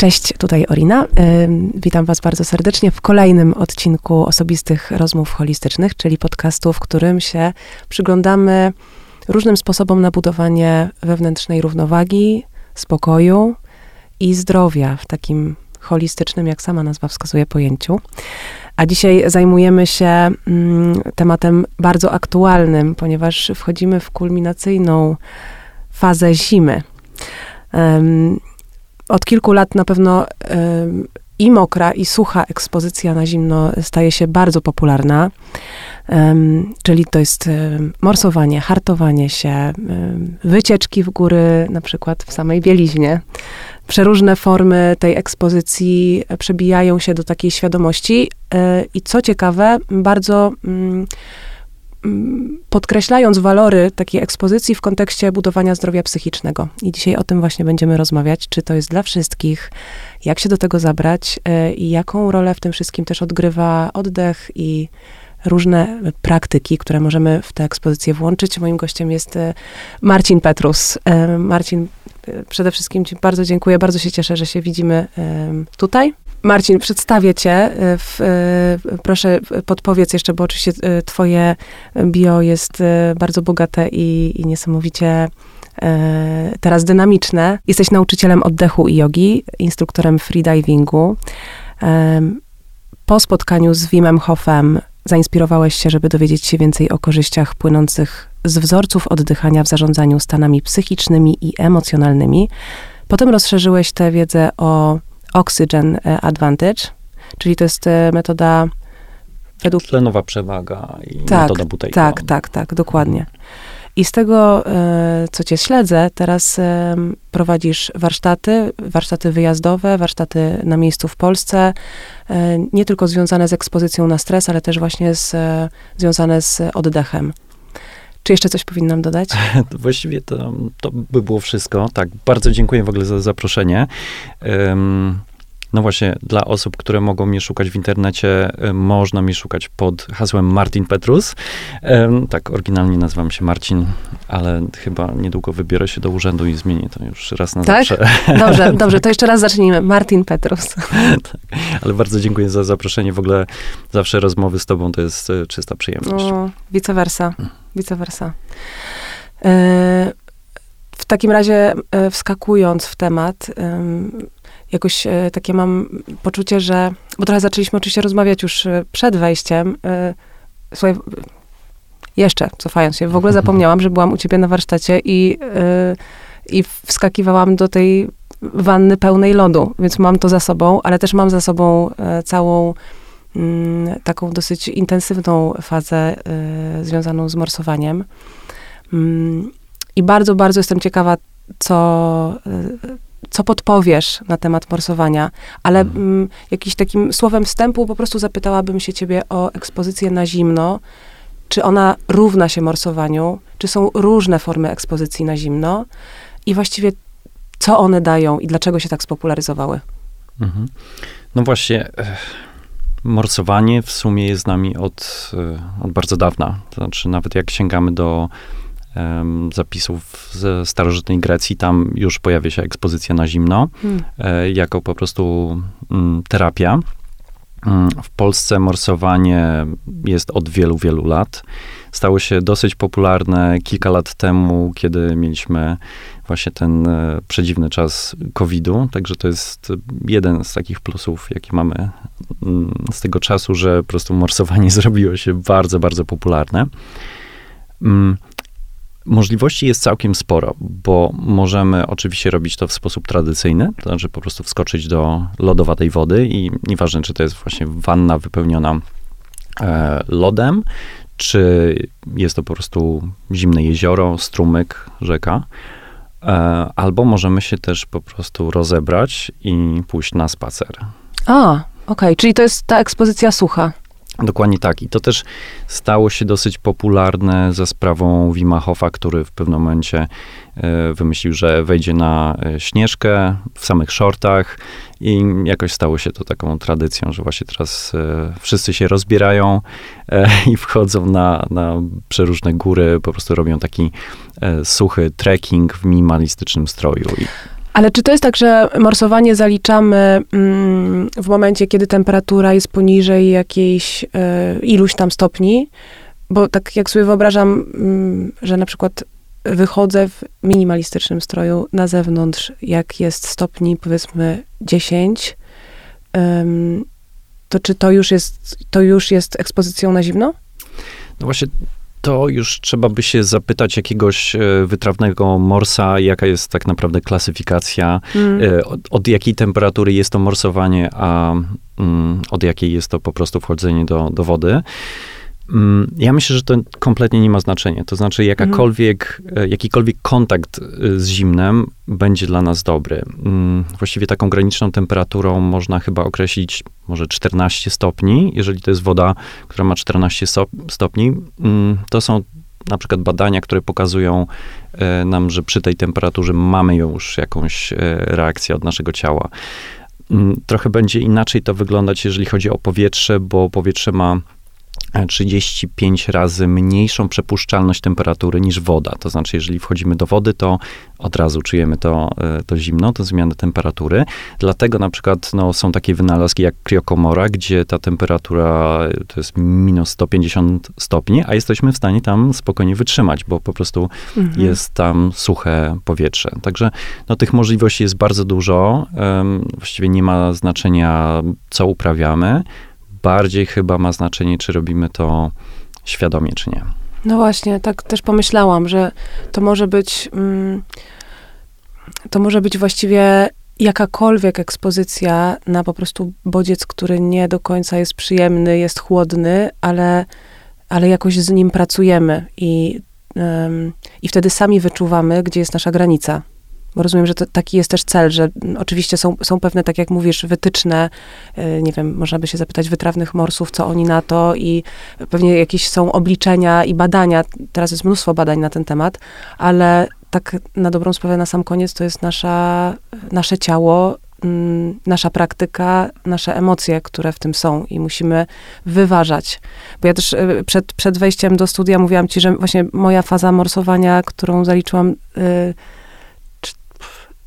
Cześć, tutaj Orina. Witam Was bardzo serdecznie w kolejnym odcinku osobistych rozmów holistycznych, czyli podcastu, w którym się przyglądamy różnym sposobom na budowanie wewnętrznej równowagi, spokoju i zdrowia w takim holistycznym, jak sama nazwa wskazuje, pojęciu. A dzisiaj zajmujemy się mm, tematem bardzo aktualnym, ponieważ wchodzimy w kulminacyjną fazę zimy. Od kilku lat na pewno i mokra, i sucha ekspozycja na zimno staje się bardzo popularna. Czyli to jest morsowanie, hartowanie się, wycieczki w góry, na przykład w samej bieliźnie. Przeróżne formy tej ekspozycji przebijają się do takiej świadomości e, i co ciekawe, bardzo mm, podkreślając walory takiej ekspozycji w kontekście budowania zdrowia psychicznego. I dzisiaj o tym właśnie będziemy rozmawiać, czy to jest dla wszystkich, jak się do tego zabrać e, i jaką rolę w tym wszystkim też odgrywa oddech i różne praktyki, które możemy w tę ekspozycję włączyć. Moim gościem jest e, Marcin Petrus. E, Marcin, przede wszystkim Ci bardzo dziękuję, bardzo się cieszę, że się widzimy tutaj. Marcin, przedstawię cię. E, w, e, proszę podpowiedz jeszcze, bo oczywiście twoje bio jest bardzo bogate i, i niesamowicie teraz dynamiczne. Jesteś nauczycielem oddechu i jogi, instruktorem freedivingu. Po spotkaniu z Wimem Hofem zainspirowałeś się, żeby dowiedzieć się więcej o korzyściach płynących z wzorców oddychania w zarządzaniu stanami psychicznymi i emocjonalnymi. Potem rozszerzyłeś tę wiedzę o Oxygen e, Advantage, czyli to jest e, metoda według... Tlenowa przewaga i tak, metoda Butejko. Tak, tak, tak, dokładnie. I z tego, e, co cię śledzę, teraz prowadzisz warsztaty, warsztaty wyjazdowe, warsztaty na miejscu w Polsce, nie tylko związane z ekspozycją na stres, ale też właśnie z, związane z oddechem. Czy jeszcze coś powinnam dodać? Właściwie to, to by było wszystko. Tak, bardzo dziękuję w ogóle za zaproszenie. Um, no właśnie, dla osób, które mogą mnie szukać w internecie, można mnie szukać pod hasłem Martin Petrus. Um, tak, oryginalnie nazywam się Marcin, ale chyba niedługo wybiorę się do urzędu i zmienię to już raz na tak? zawsze. Dobrze, dobrze, to jeszcze raz zacznijmy. Martin Petrus. tak, ale bardzo dziękuję za zaproszenie. W ogóle zawsze rozmowy z tobą to jest e, czysta przyjemność. O, vice versa vice versa. E, w takim razie, e, wskakując w temat, jakoś e, takie mam poczucie, że, bo trochę zaczęliśmy oczywiście rozmawiać już przed wejściem. Słuchaj, jeszcze cofając się, w ogóle zapomniałam, że byłam u ciebie na warsztacie i, i wskakiwałam do tej wanny pełnej lodu, więc mam to za sobą, ale też mam za sobą całą Mm, taką dosyć intensywną fazę związaną z morsowaniem. Mm, I bardzo, bardzo jestem ciekawa, co, co podpowiesz na temat morsowania, ale mhm. mm. jakimś takim słowem wstępu po prostu zapytałabym się ciebie o ekspozycję na zimno. Czy ona równa się morsowaniu? Czy są różne formy ekspozycji na zimno? I właściwie co one dają i dlaczego się tak spopularyzowały? Mhm. No właśnie morsowanie w sumie jest z nami od, e, od bardzo dawna. To znaczy, nawet jak sięgamy do zapisów ze starożytnej Grecji, tam już pojawia się ekspozycja na zimno, hmm. e, jako po prostu um, terapia. Um, w Polsce morsowanie jest od wielu, wielu lat. Stało się dosyć popularne kilka lat temu, kiedy mieliśmy właśnie ten e, przedziwny czas COVID-u. Także to jest jeden z takich plusów, jaki mamy mm, z tego czasu, że po prostu morsowanie zrobiło się bardzo, bardzo popularne. Możliwości jest całkiem sporo, bo możemy oczywiście robić to w sposób tradycyjny, to znaczy po prostu wskoczyć do lodowatej wody i nieważne, czy to jest właśnie wanna wypełniona e, lodem, czy jest to po prostu zimne jezioro, strumyk, rzeka. E, albo możemy się też po prostu rozebrać i pójść na spacer. A, okej, okay. czyli to jest ta ekspozycja sucha. Dokładnie tak. I to też stało się dosyć popularne za sprawą Wima który w pewnym momencie e, wymyślił, że wejdzie na e, śnieżkę w samych shortach i jakoś stało się to taką tradycją, że właśnie teraz e, wszyscy się rozbierają i wchodzą na, na przeróżne góry, po prostu robią taki suchy trekking w minimalistycznym stroju. I Ale czy to jest tak, że morsowanie zaliczamy mm, w momencie, kiedy temperatura jest poniżej jakiejś y, iluś tam stopni? Bo tak jak sobie wyobrażam, mm, że na przykład wychodzę w minimalistycznym stroju na zewnątrz, jak jest stopni powiedzmy 10, ym, to czy to już jest, to już jest ekspozycją na zimno? No właśnie to już trzeba by się zapytać jakiegoś e, wytrawnego morsa, jaka jest tak naprawdę klasyfikacja, mm. od, od, jakiej temperatury jest to morsowanie, a um, od jakiej jest to po prostu wchodzenie do, do wody. Mm, ja myślę, że to kompletnie nie ma znaczenia. To znaczy, jakakolwiek, mhm. jakikolwiek kontakt e, z zimnem będzie dla nas dobry. Mm, właściwie taką graniczną temperaturą można chyba określić może 14 stopni. Jeżeli to jest woda, która ma 14 stopni, mm, to są na przykład badania, które pokazują e, nam, że przy tej temperaturze mamy już jakąś reakcję od naszego ciała. Trochę będzie inaczej to wyglądać, jeżeli chodzi o powietrze, bo powietrze ma 35 razy mniejszą przepuszczalność temperatury niż woda. To znaczy, jeżeli wchodzimy do wody, to od razu czujemy to, e, to zimno, to zmianę temperatury. Dlatego na przykład no, są takie wynalazki jak kriokomora, gdzie ta temperatura to jest minus 150 stopni, a jesteśmy w stanie tam spokojnie wytrzymać, bo po prostu mhm. jest tam suche powietrze. Także no, tych możliwości jest bardzo dużo. Um, właściwie nie ma znaczenia, co uprawiamy bardziej chyba ma znaczenie, czy robimy to świadomie, czy nie. No właśnie, tak też pomyślałam, że to może być, mm, to może być właściwie jakakolwiek ekspozycja na po prostu bodziec, który nie do końca jest przyjemny, jest chłodny, ale, ale jakoś z nim pracujemy i, um, i wtedy sami wyczuwamy, gdzie jest nasza granica. Bo rozumiem, że to, taki jest też cel, że oczywiście są, są pewne, tak jak mówisz, wytyczne, yy, nie wiem, można by się zapytać wytrawnych morsów, co oni na to i pewnie jakieś są obliczenia i badania, teraz jest mnóstwo badań na ten temat, ale tak na dobrą sprawę na sam koniec to jest nasza, nasze ciało, mm, nasza praktyka, nasze emocje, które w tym są i musimy wyważać. Bo ja też y, przed, przed wejściem do studia mówiłam ci, że właśnie moja faza morsowania, którą zaliczyłam y,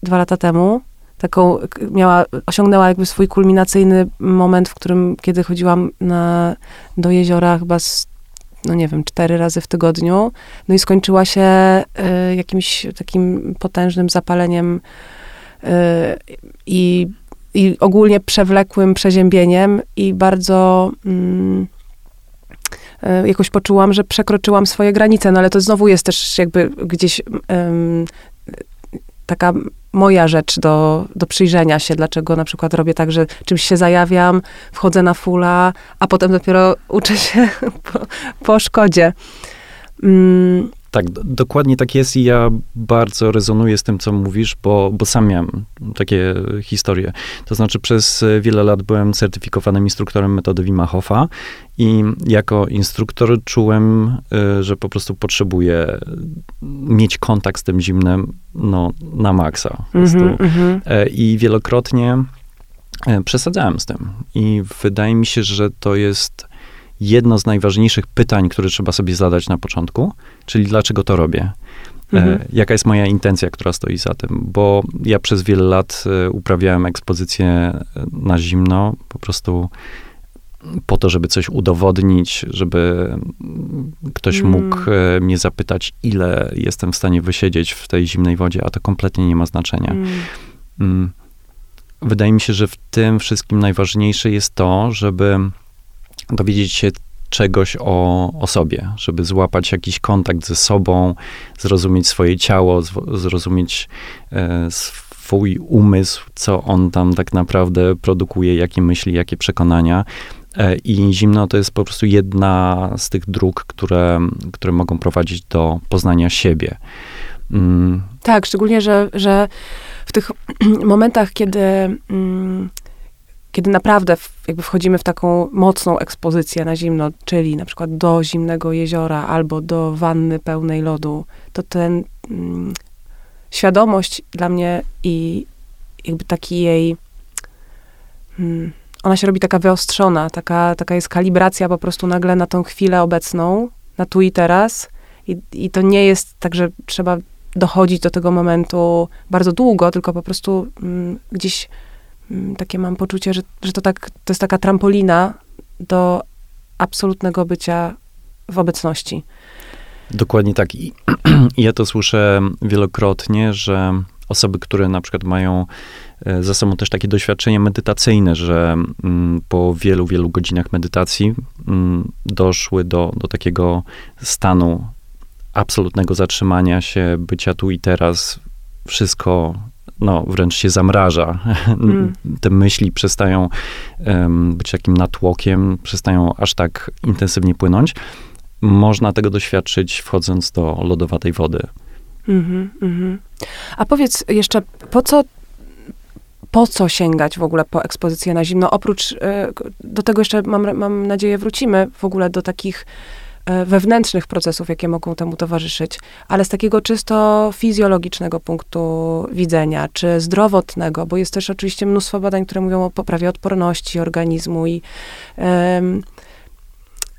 dwa lata temu. Taką miała, osiągnęła jakby swój kulminacyjny moment, w którym, kiedy chodziłam na, do jeziora chyba z, no nie wiem, cztery razy w tygodniu. No i skończyła się y, jakimś takim potężnym zapaleniem y, i, i ogólnie przewlekłym przeziębieniem i bardzo mm, y, jakoś poczułam, że przekroczyłam swoje granice, no ale to znowu jest też jakby gdzieś taka moja rzecz do, do przyjrzenia się, dlaczego na przykład robię tak, że czymś się zajawiam, wchodzę na fula, a potem dopiero uczę się po, po szkodzie. Mm. Tak, dokładnie tak jest i ja bardzo rezonuję z tym, co mówisz, bo, bo sam miałem takie historie. To znaczy przez wiele lat byłem certyfikowanym instruktorem metody Wima Hofa i jako instruktor czułem, y, że po prostu potrzebuję mieć kontakt z tym zimnem no, na maksa. Mm -hmm, I wielokrotnie e, przesadzałem z tym. I wydaje mi się, że to jest jedno z najważniejszych pytań, które trzeba sobie zadać na początku, czyli dlaczego to robię. E, mhm. Jaka jest moja intencja, która stoi za tym? Bo ja przez wiele lat uprawiałem ekspozycję na zimno, po prostu po to, żeby coś udowodnić, żeby ktoś mm. mógł e, mnie zapytać, ile jestem w stanie wysiedzieć w tej zimnej wodzie, a to kompletnie nie ma znaczenia. Mm. mm. Wydaje mi się, że w tym wszystkim najważniejsze jest to, żeby dowiedzieć się czegoś o, o sobie, żeby złapać jakiś kontakt ze sobą, zrozumieć swoje ciało, zrozumieć e, swój umysł, co on tam tak naprawdę produkuje, jakie myśli, jakie przekonania. E, I zimno to jest po prostu jedna z tych dróg, które, które mogą prowadzić do poznania siebie. Mm. Tak, szczególnie, że, że w tych momentach, kiedy, mm, kiedy naprawdę jakby wchodzimy w taką mocną ekspozycję na zimno, czyli na przykład do zimnego jeziora albo do wanny pełnej lodu, to ten mm, świadomość dla mnie i jakby taki jej ona się robi taka wyostrzona, taka, taka jest kalibracja po prostu nagle na tą chwilę obecną, na tu i teraz. I, I to nie jest tak, że trzeba dochodzić do tego momentu bardzo długo, tylko po prostu mm, gdzieś mm, takie mam poczucie, że, że to, tak, to jest taka trampolina do absolutnego bycia w obecności. Dokładnie tak. I, I ja to słyszę wielokrotnie, że osoby, które na przykład mają e, za sobą też takie doświadczenie medytacyjne, że mm, po wielu, wielu godzinach medytacji mm, doszły do, do takiego stanu absolutnego zatrzymania się, bycia tu i teraz, wszystko no, wręcz się zamraża. Mm. Te myśli przestają um, być takim natłokiem, przestają aż tak intensywnie płynąć. Można tego doświadczyć wchodząc do lodowatej wody. Mm-hmm, mm-hmm. A powiedz jeszcze, po co, po co sięgać w ogóle po ekspozycję na zimno? Oprócz, y, do tego jeszcze mam, mam nadzieję wrócimy w ogóle do takich E, wewnętrznych procesów, jakie mogą temu towarzyszyć, ale z takiego czysto fizjologicznego punktu widzenia, czy zdrowotnego, bo jest też oczywiście mnóstwo badań, które mówią o poprawie odporności organizmu i um,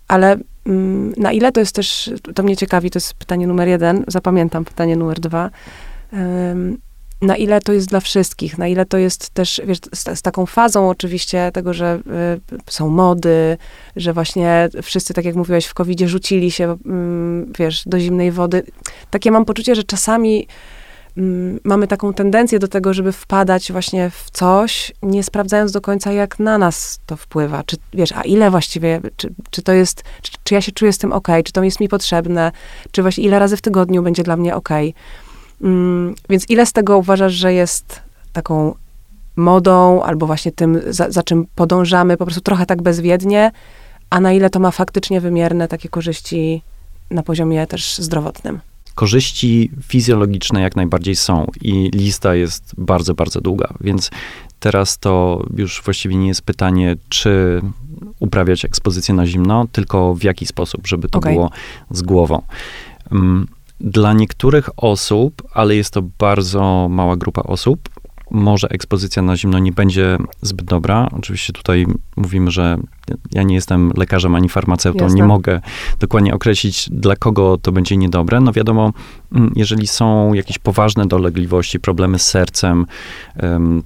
ale um, na ile to jest też, to mnie ciekawi, to jest pytanie numer jeden, zapamiętam pytanie numer dwa, um, na ile to jest dla wszystkich, na ile to jest też, wiesz, z, z taką fazą oczywiście tego, że y, są mody, że właśnie wszyscy, tak jak mówiłeś, w covid rzucili się, y, wiesz, do zimnej wody. Takie mam poczucie, że czasami y, mamy taką tendencję do tego, żeby wpadać właśnie w coś, nie sprawdzając do końca, jak na nas to wpływa. Czy, wiesz, a ile właściwie, czy, czy to jest, czy, czy ja się czuję z tym ok, czy to jest mi potrzebne, czy właśnie ile razy w tygodniu będzie dla mnie ok. Mm, więc ile z tego uważasz, że jest taką modą, albo właśnie tym, za, za, czym podążamy po prostu trochę tak bezwiednie, a na ile to ma faktycznie wymierne takie korzyści na poziomie też zdrowotnym? Korzyści fizjologiczne jak najbardziej są i lista jest bardzo, bardzo długa, więc teraz to już właściwie nie jest pytanie, czy uprawiać ekspozycję na zimno, tylko w jaki sposób, żeby to okay. było z głową. Mm, dla niektórych osób, ale jest to bardzo mała grupa osób, może ekspozycja na zimno nie będzie zbyt dobra. Oczywiście tutaj mówimy, że ja nie jestem lekarzem ani farmaceutą, Jasne. nie mogę dokładnie określić, dla kogo to będzie niedobre. No wiadomo, mm, jeżeli są jakieś poważne dolegliwości, problemy z sercem,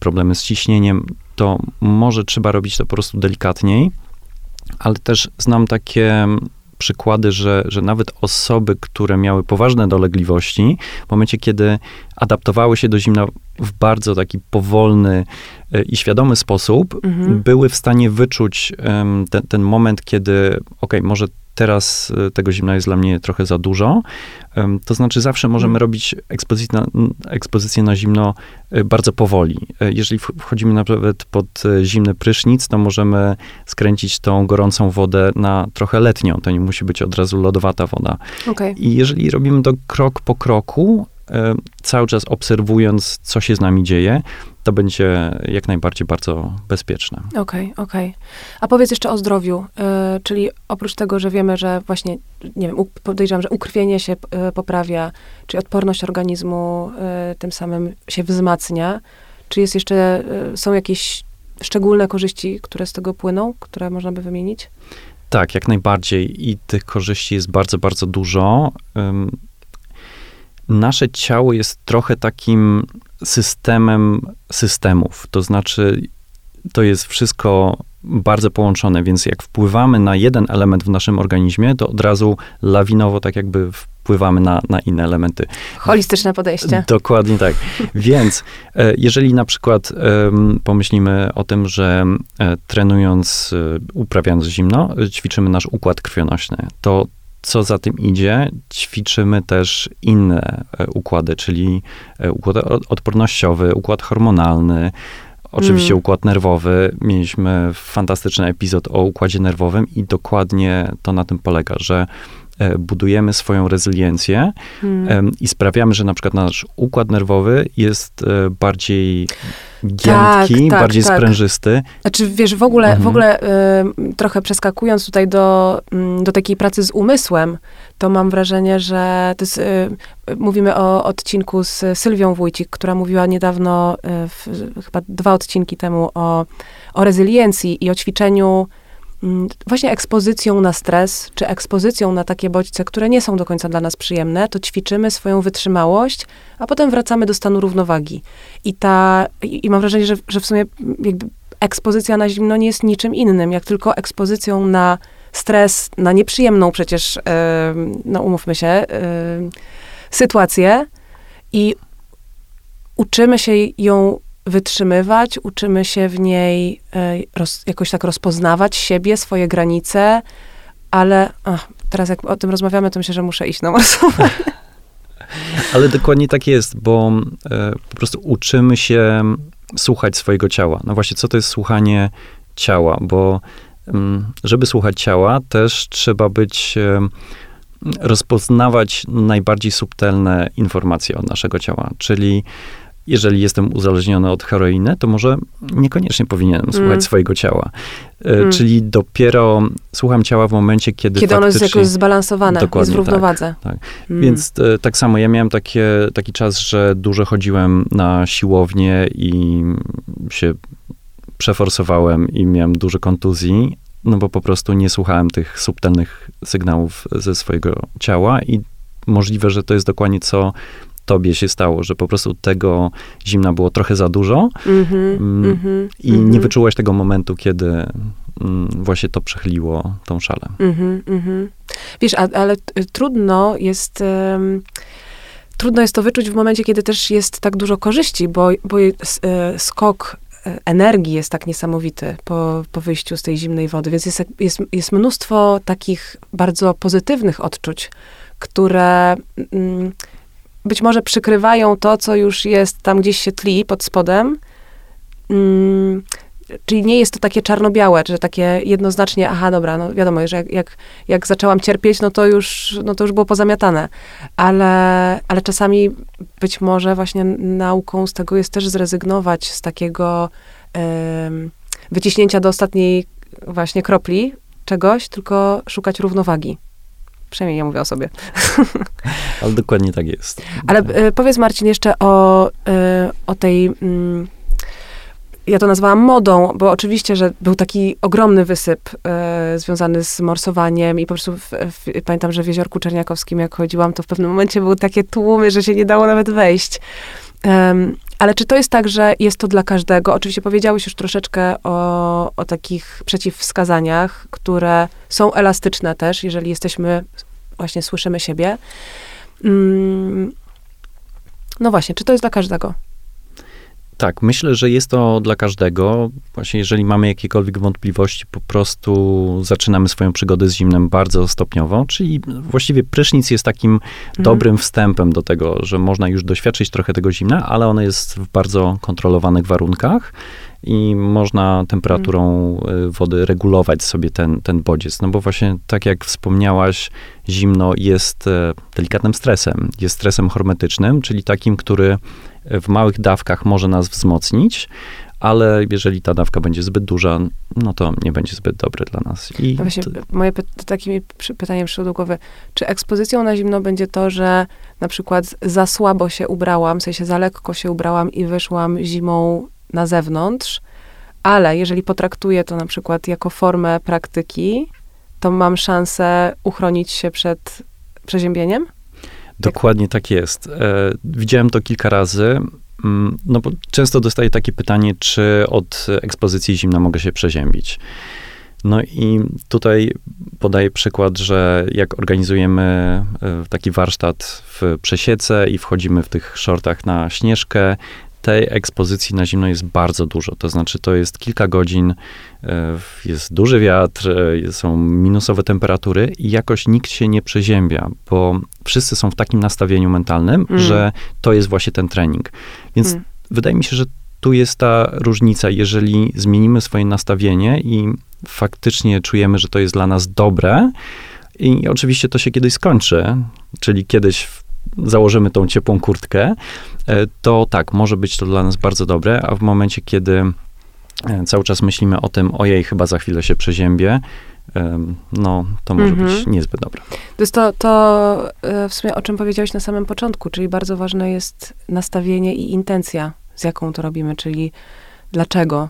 problemy z ciśnieniem, to może trzeba robić to po prostu delikatniej, ale też znam takie przykłady, że, że nawet osoby, które miały poważne dolegliwości, w momencie, kiedy adaptowały się do zimna w bardzo taki powolny e, i świadomy sposób, mhm. były w stanie wyczuć ten, ten moment, kiedy, ok, może teraz e, tego zimna jest dla mnie trochę za dużo. To znaczy, zawsze możemy hmm. robić ekspozycję na, ekspozycję na zimno e, bardzo powoli. E, jeżeli wchodzimy nawet pod zimny prysznic, to możemy skręcić tą gorącą wodę na trochę letnią. To nie musi być od razu lodowata woda. Okay. I jeżeli robimy to krok po kroku, cały czas obserwując, co się z nami dzieje, to będzie jak najbardziej bardzo bezpieczne. Okej, okay, okej. Okay. A powiedz jeszcze o zdrowiu, yy, czyli oprócz tego, że wiemy, że właśnie, nie wiem, podejrzewam, że ukrwienie się yy, poprawia, czy odporność organizmu yy, tym samym się wzmacnia, czy jest jeszcze, są jakieś szczególne korzyści, które z tego płyną, które można by wymienić? Tak, jak najbardziej i tych korzyści jest bardzo, bardzo dużo nasze ciało jest trochę takim systemem systemów. To znaczy, to jest wszystko bardzo połączone, więc jak wpływamy na jeden element w naszym organizmie, to od razu lawinowo tak jakby wpływamy na, na inne elementy. Holistyczne podejście. Dokładnie tak. Więc e, jeżeli na przykład pomyślimy o tym, że e, trenując, e, uprawiając zimno, ćwiczymy nasz układ krwionośny, to co za tym idzie, ćwiczymy też inne e, układy, czyli e, układ odpornościowy, układ hormonalny, oczywiście mm. układ nerwowy. Mieliśmy fantastyczny epizod o układzie nerwowym i dokładnie to na tym polega, że budujemy swoją rezyliencję mm. i sprawiamy, że na przykład nasz układ nerwowy jest bardziej giętki, tak, tak, bardziej tak. sprężysty. Znaczy, wiesz, w ogóle, mhm. w ogóle y, trochę przeskakując tutaj do, y, do takiej pracy z umysłem, to mam wrażenie, że to jest, y, mówimy o odcinku z Sylwią Wójcik, która mówiła niedawno, w, chyba dwa odcinki temu, o, o rezyliencji i o ćwiczeniu mm, właśnie ekspozycją na stres, czy ekspozycją na takie bodźce, które nie są do końca dla nas przyjemne, to ćwiczymy swoją wytrzymałość, a potem wracamy do stanu równowagi. I ta, i, mam wrażenie, że, że w sumie jakby ekspozycja na zimno nie jest niczym innym, jak tylko ekspozycją na stres, na nieprzyjemną przecież, yy, no umówmy się, yy, sytuację i uczymy się ją wytrzymywać, uczymy się w niej e, roz, jakoś tak rozpoznawać siebie, swoje granice, ale ach, teraz jak o tym rozmawiamy, to myślę, że muszę iść na morsowanie. Ale dokładnie tak jest, bo e, po prostu uczymy się słuchać swojego ciała. No właśnie, co to jest słuchanie ciała? Bo mm, żeby słuchać ciała, też trzeba być, e, rozpoznawać najbardziej subtelne informacje od naszego ciała, czyli jeżeli jestem uzależniony od heroiny, to może niekoniecznie powinienem mm. słuchać swojego ciała. E, mm. Czyli dopiero słucham ciała w momencie, kiedy Kiedy ono jest jakoś zbalansowane, jest w tak, równowadze. Tak, tak. Mm. Więc e, tak samo, ja miałem takie, taki czas, że dużo chodziłem na siłownię i się przeforsowałem i miałem dużo kontuzji, no bo po prostu nie słuchałem tych subtelnych sygnałów ze swojego ciała i możliwe, że to jest dokładnie co tobie się stało, że po prostu tego zimna było trochę za dużo mm-hmm, mm, i mm-hmm. nie wyczułaś tego momentu, kiedy mm, właśnie to przechyliło tą szalę. Mm-hmm, Wiesz, a, ale trudno jest... Um, trudno jest to wyczuć w momencie, kiedy też jest tak dużo korzyści, bo, bo e, skok e, energii jest tak niesamowity po, po wyjściu z tej zimnej wody, więc jest, jest, jest mnóstwo takich bardzo pozytywnych odczuć, które mm, być może przykrywają to, co już jest tam gdzieś się tli pod spodem. Mm, czyli nie jest to takie czarno-białe, czy takie jednoznacznie, aha, dobra, no wiadomo, że jak, jak, jak zaczęłam cierpieć, no to już, no to już było pozamiatane. Ale, ale czasami być może właśnie nauką z tego jest też zrezygnować z takiego wyciśnięcia do ostatniej właśnie kropli czegoś, tylko szukać równowagi. Przynajmniej ja mówię o sobie. Ale dokładnie tak jest. Ale y, powiedz Marcin jeszcze o, y, o tej... Y, ja to nazwałam modą, bo oczywiście, że był taki ogromny wysyp e, związany z morsowaniem i po prostu w, w, pamiętam, że w Jeziorku Czerniakowskim, jak chodziłam, to w pewnym momencie były takie tłumy, że się nie dało nawet wejść. Um, ale czy to jest tak, że jest to dla każdego? Oczywiście powiedziałeś już troszeczkę o, o takich przeciwwskazaniach, które są elastyczne też, jeżeli jesteśmy, właśnie słyszymy siebie. Um, no właśnie, czy to jest dla każdego? Tak, myślę, że jest to dla każdego. Właśnie jeżeli mamy jakiekolwiek wątpliwości, po prostu zaczynamy swoją przygodę z zimnem bardzo stopniowo, czyli właściwie prysznic jest takim mhm. dobrym wstępem do tego, że można już doświadczyć trochę tego zimna, ale ono jest w bardzo kontrolowanych warunkach i można temperaturą mhm. wody regulować sobie ten, ten bodziec. No bo właśnie tak jak wspomniałaś, zimno jest e, delikatnym stresem. Jest stresem hormetycznym, czyli takim, który w małych dawkach może nas wzmocnić, ale jeżeli ta dawka będzie zbyt duża, no to nie będzie zbyt dobre dla nas. I no właśnie, to... moje py takim pytaniem przyszło do głowy, czy ekspozycją na zimno będzie to, że na przykład za słabo się ubrałam, w sensie za lekko się ubrałam i wyszłam zimą na zewnątrz, ale jeżeli potraktuję to na przykład jako formę praktyki, to mam szansę uchronić się przed przeziębieniem? Dokładnie tak jest. E, widziałem to kilka razy. Mm, no bo często dostaję takie pytanie, czy od ekspozycji zimna mogę się przeziębić. No i tutaj podaję przykład, że jak organizujemy e, taki warsztat w przesiece i wchodzimy w tych shortach na śnieżkę, tej ekspozycji na zimno jest bardzo dużo. To znaczy, to jest kilka godzin, e, jest duży wiatr, e, są minusowe temperatury i jakoś nikt się nie przeziębia, bo wszyscy są w takim nastawieniu mentalnym, mm. że to jest właśnie ten trening. Więc mm. wydaje mi się, że tu jest ta różnica. Jeżeli zmienimy swoje nastawienie i faktycznie czujemy, że to jest dla nas dobre, i oczywiście to się kiedyś skończy, czyli kiedyś założymy tą ciepłą kurtkę, e, to tak, może być to dla nas bardzo dobre, a w momencie, kiedy e, cały czas myślimy o tym, ojej, chyba za chwilę się przeziębię, no, to może być mhm. niezbyt dobre. To jest to, to e, w sumie, o czym powiedziałeś na samym początku, czyli bardzo ważne jest nastawienie i intencja, z jaką to robimy, czyli dlaczego.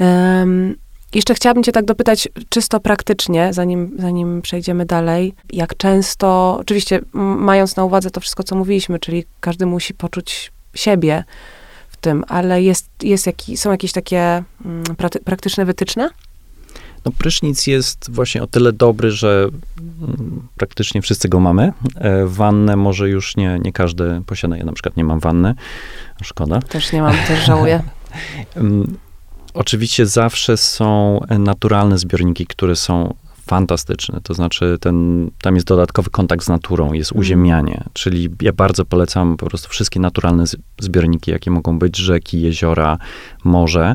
Um, Jeszcze chciałabym cię tak dopytać czysto praktycznie, zanim, zanim przejdziemy dalej. Jak często, oczywiście mając na uwadze to wszystko, co mówiliśmy, czyli każdy musi poczuć siebie w tym, ale jest, jest jaki, są jakieś takie mm, praktyczne wytyczne? No, prysznic jest właśnie o tyle dobry, że mm, praktycznie wszyscy go mamy. E, wannę może już nie, nie każdy posiada. Ja na przykład nie mam wanny. Szkoda. Też nie mam, też żałuję. Oczywiście zawsze są naturalne zbiorniki, które są fantastyczne. To znaczy, ten, tam jest dodatkowy kontakt z naturą, jest mhm. uziemianie. Czyli ja bardzo polecam po prostu wszystkie naturalne zbiorniki, jakie mogą być rzeki, jeziora, morze.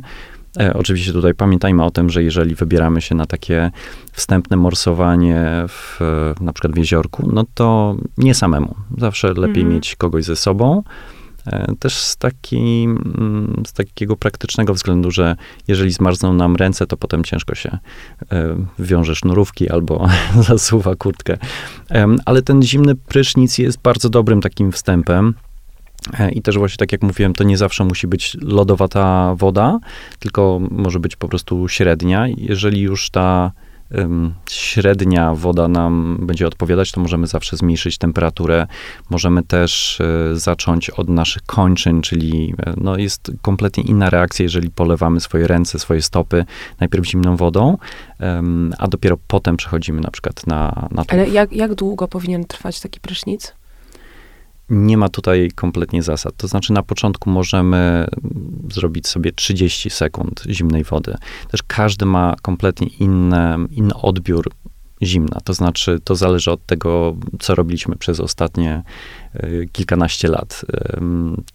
E, oczywiście tutaj pamiętajmy o tym, że jeżeli wybieramy się na takie wstępne morsowanie w, na przykład w jeziorku, no to nie samemu. Zawsze lepiej mm. mieć kogoś ze sobą. E, też z, taki, mm, z takiego praktycznego względu, że jeżeli zmarzną nam ręce, to potem ciężko się e, wiąże sznurówki albo zasuwa kurtkę. Ale ten zimny prysznic jest bardzo dobrym takim wstępem. E, I też właśnie tak jak mówiłem, to nie zawsze musi być lodowata woda, tylko może być po prostu średnia. Jeżeli już ta średnia woda nam będzie odpowiadać, to możemy zawsze zmniejszyć temperaturę. Możemy też e, zacząć od naszych kończyn, czyli e, no, jest kompletnie inna reakcja, jeżeli polewamy swoje ręce, swoje stopy najpierw zimną wodą, a dopiero potem przechodzimy na przykład na, na Ale jak, jak długo powinien trwać taki prysznic? Nie ma tutaj kompletnie zasad. To znaczy, na początku możemy zrobić sobie 30 sekund zimnej wody. Też każdy ma kompletnie inny, inny odbiór zimna. To znaczy, to zależy od tego, co robiliśmy przez ostatnie y, kilkanaście lat.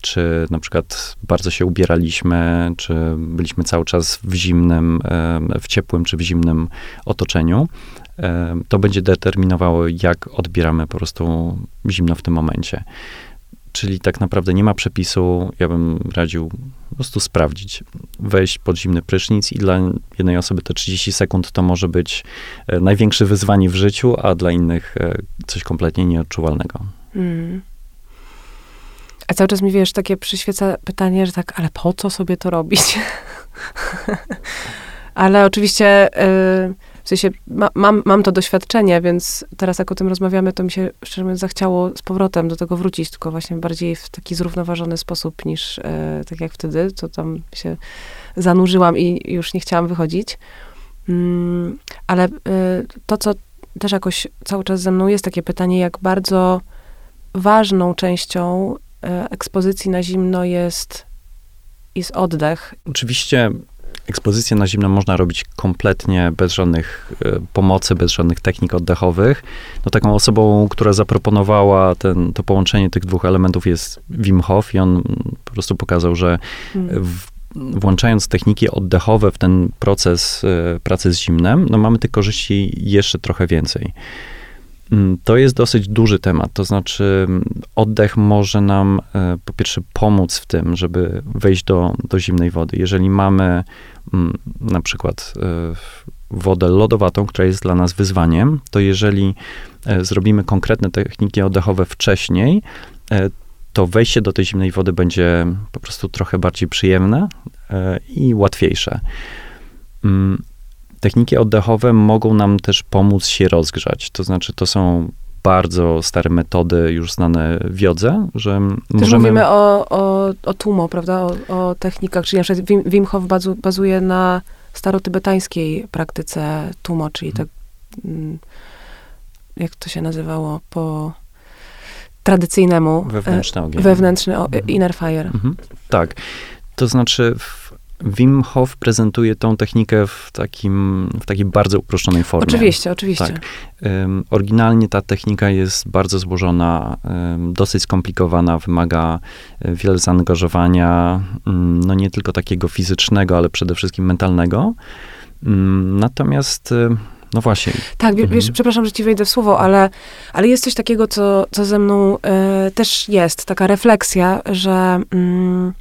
Czy na przykład bardzo się ubieraliśmy, czy byliśmy cały czas w zimnym, w ciepłym, czy w zimnym otoczeniu. To będzie determinowało, jak odbieramy po prostu zimno w tym momencie. Czyli tak naprawdę nie ma przepisu, ja bym radził po prostu sprawdzić, wejść pod zimny prysznic i dla jednej osoby te 30 sekund to może być e, największe wyzwanie w życiu, a dla innych e, coś kompletnie nieodczuwalnego. Mm. A cały czas mi, wiesz, takie przyświeca pytanie, że tak, ale po co sobie to robić? ale oczywiście... Y w sensie ma, mam, mam to doświadczenie, więc teraz jak o tym rozmawiamy, to mi się szczerze mówiąc zachciało z powrotem do tego wrócić, tylko właśnie bardziej w taki zrównoważony sposób niż e, tak jak wtedy, to tam się zanurzyłam i już nie chciałam wychodzić. Mm, ale e, to, co też jakoś cały czas ze mną jest takie pytanie, jak bardzo ważną częścią e, ekspozycji na zimno jest, jest oddech. Oczywiście ekspozycję na zimno można robić kompletnie bez żadnych e, pomocy, bez żadnych technik oddechowych. No taką osobą, która zaproponowała ten, to połączenie tych dwóch elementów jest Wim Hof i on po prostu pokazał, że hmm. w, włączając techniki oddechowe w ten proces e, pracy z zimnem, no mamy tych korzyści jeszcze trochę więcej. Mm, to jest dosyć duży temat, to znaczy mm, oddech może nam e, po pierwsze pomóc w tym, żeby wejść do, do zimnej wody. Jeżeli mamy mm, na przykład e, wodę lodowatą, która jest dla nas wyzwaniem, to jeżeli e, zrobimy konkretne techniki oddechowe wcześniej, to wejście do tej zimnej wody będzie po prostu trochę bardziej przyjemne i łatwiejsze. Techniki oddechowe mogą nam też pomóc się rozgrzać. To znaczy, to są bardzo stare metody, już znane w jodze, że też możemy... mówimy o, o, o tumo, prawda? O, o technikach, czyli na przykład Wim, Wim Hof bazuje na starotybetańskiej praktyce tumo, czyli tak, mm, jak to się nazywało, po tradycyjnnemu. Wewnętrzny ogień. Wewnętrzny, o, mhm. inner fire. Mhm. Tak. To znaczy, w Wim Hof prezentuje tą technikę w, takim, w takiej bardzo uproszczonej formie. Oczywiście, oczywiście. Tak. Um, oryginalnie ta technika jest bardzo złożona, um, dosyć skomplikowana, wymaga e, wiele zaangażowania, um, no nie tylko takiego fizycznego, ale przede wszystkim mentalnego. natomiast e, no właśnie. Tak, mhm. wiesz, przepraszam, że ci wejdę w słowo, ale, ale jest coś takiego, co, co ze mną y, też jest, taka refleksja, że mm,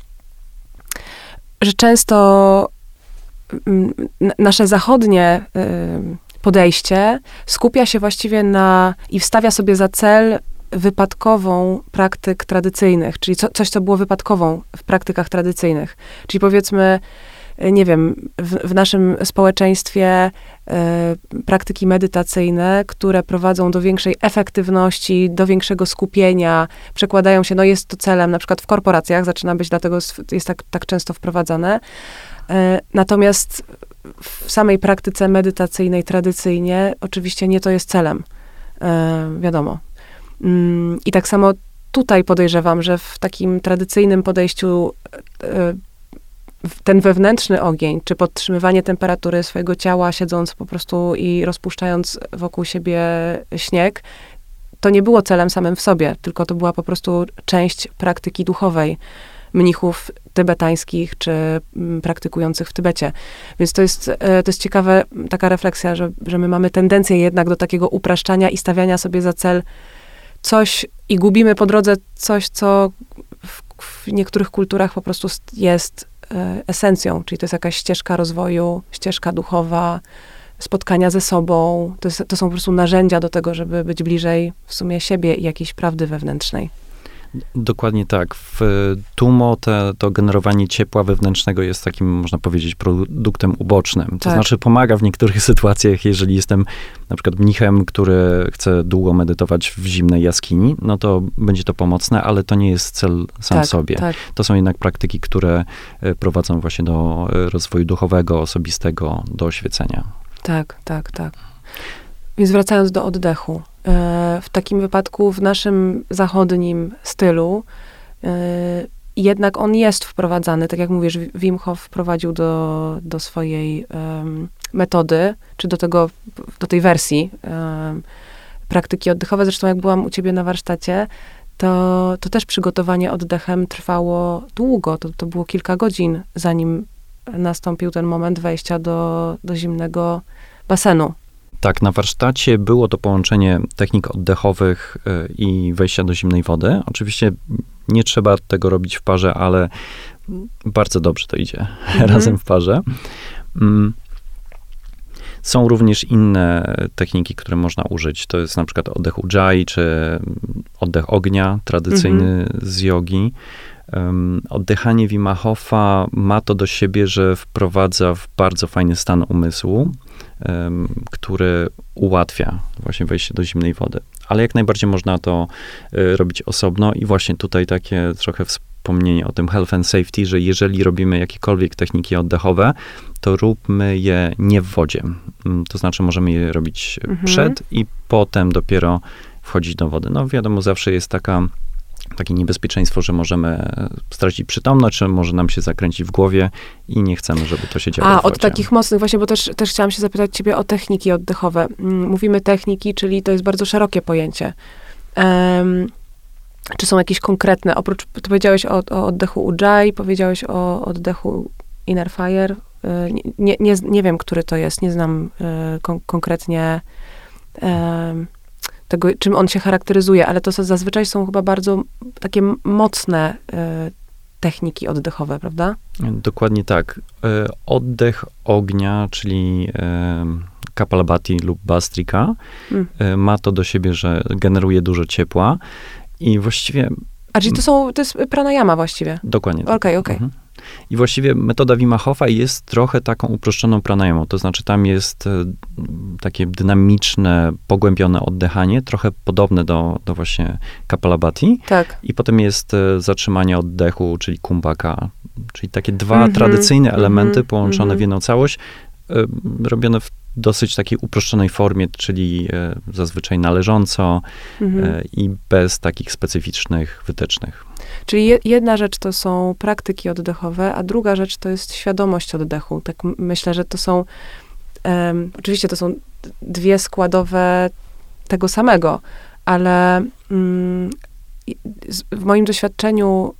że często mm, nasze zachodnie podejście skupia się właściwie na i wstawia sobie za cel wypadkową praktyk tradycyjnych, czyli co, coś, co było wypadkową w praktykach tradycyjnych. Czyli powiedzmy, nie wiem, w, w naszym społeczeństwie y, praktyki medytacyjne, które prowadzą do większej efektywności, do większego skupienia, przekładają się, no jest to celem, na przykład w korporacjach zaczyna być, dlatego jest tak, tak często wprowadzane. Y, natomiast w samej praktyce medytacyjnej tradycyjnie oczywiście nie to jest celem, y, wiadomo. Mm, I tak samo tutaj podejrzewam, że w takim tradycyjnym podejściu ten wewnętrzny ogień, czy podtrzymywanie temperatury swojego ciała, siedząc po prostu i rozpuszczając wokół siebie śnieg, to nie było celem samym w sobie, tylko to była po prostu część praktyki duchowej mnichów tybetańskich, czy mm, praktykujących w Tybecie. Więc to jest, e, to jest ciekawe, taka refleksja, że, że my mamy tendencję jednak do takiego upraszczania i stawiania sobie za cel coś i gubimy po drodze coś, co w, w niektórych kulturach po prostu jest esencją, czyli to jest jakaś ścieżka rozwoju, ścieżka duchowa, spotkania ze sobą. To, jest, to są po prostu narzędzia do tego, żeby być bliżej w sumie siebie i jakiejś prawdy wewnętrznej. Dokładnie tak. W Tumo te, to generowanie ciepła wewnętrznego jest takim, można powiedzieć, produktem ubocznym. To tak. znaczy pomaga w niektórych sytuacjach, jeżeli jestem na przykład mnichem, który chce długo medytować w zimnej jaskini, no to będzie to pomocne, ale to nie jest cel sam tak, sobie. Tak. To są jednak praktyki, które e, prowadzą właśnie do e, rozwoju duchowego, osobistego, do oświecenia. Tak, tak, tak. Więc wracając do oddechu. E, w takim wypadku w naszym zachodnim stylu e, jednak on jest wprowadzany, tak jak mówisz, Wim Hof wprowadził do, do swojej metody, czy do tego, do tej wersji praktyki oddechowe. Zresztą jak byłam u ciebie na warsztacie, to, to też przygotowanie oddechem trwało długo. To, to było kilka godzin, zanim nastąpił ten moment wejścia do, do zimnego basenu. Tak, na warsztacie było to połączenie technik oddechowych e, i wejścia do zimnej wody. Oczywiście nie trzeba tego robić w parze, ale bardzo dobrze to idzie mhm. razem w parze. Mm. Są również inne techniki, które można użyć. To jest na przykład oddech Ujjayi, czy oddech ognia, tradycyjny mhm. z jogi. Um, oddychanie Wim Hofa ma to do siebie, że wprowadza w bardzo fajny stan umysłu który ułatwia właśnie wejście do zimnej wody. Ale jak najbardziej można to y, robić osobno i właśnie tutaj takie trochę wspomnienie o tym health and safety, że jeżeli robimy jakiekolwiek techniki oddechowe, to róbmy je nie w wodzie. Mm, to znaczy możemy je robić mhm. przed i potem dopiero wchodzić do wody. No wiadomo, zawsze jest taka takie niebezpieczeństwo, że możemy stracić przytomność, czy może nam się zakręcić w głowie i nie chcemy, żeby to się działo. A, od takich mocnych, właśnie, bo też, też chciałam się zapytać ciebie o techniki oddechowe. Mm, mówimy techniki, czyli to jest bardzo szerokie pojęcie. Um, czy są jakieś konkretne, oprócz, to powiedziałeś o, o oddechu Ujjayi, powiedziałeś o oddechu Inner Fire. Y, nie, nie, nie wiem, który to jest, nie znam y, kon konkretnie um, tego, czym on się charakteryzuje, ale to zazwyczaj są chyba bardzo takie mocne y, techniki oddechowe, prawda? Dokładnie tak. Y, oddech ognia, czyli y, kapalabhati lub bastrika, mm. ma to do siebie, że generuje dużo ciepła i właściwie... A czyli to są, to jest pranayama właściwie? Dokładnie tak. Okej, okay, okej. Okay. Mhm. I właściwie metoda Wima Hofa jest trochę taką uproszczoną pranayamą, to znaczy tam jest e, takie dynamiczne, pogłębione oddychanie, trochę podobne do, do właśnie Kapalabhati. Tak. I potem jest e, zatrzymanie oddechu, czyli kumbhaka, czyli takie dwa mm -hmm, tradycyjne mhm, elementy mm -hmm, połączone mm -hmm. w jedną całość, e, robione w dosyć takiej uproszczonej formie, czyli zazwyczaj należąco mhm. i bez takich specyficznych wytycznych. Czyli jedna rzecz to są praktyki oddechowe, a druga rzecz to jest świadomość oddechu. Tak myślę, że to są, um, oczywiście to są dwie składowe tego samego, ale um, w moim doświadczeniu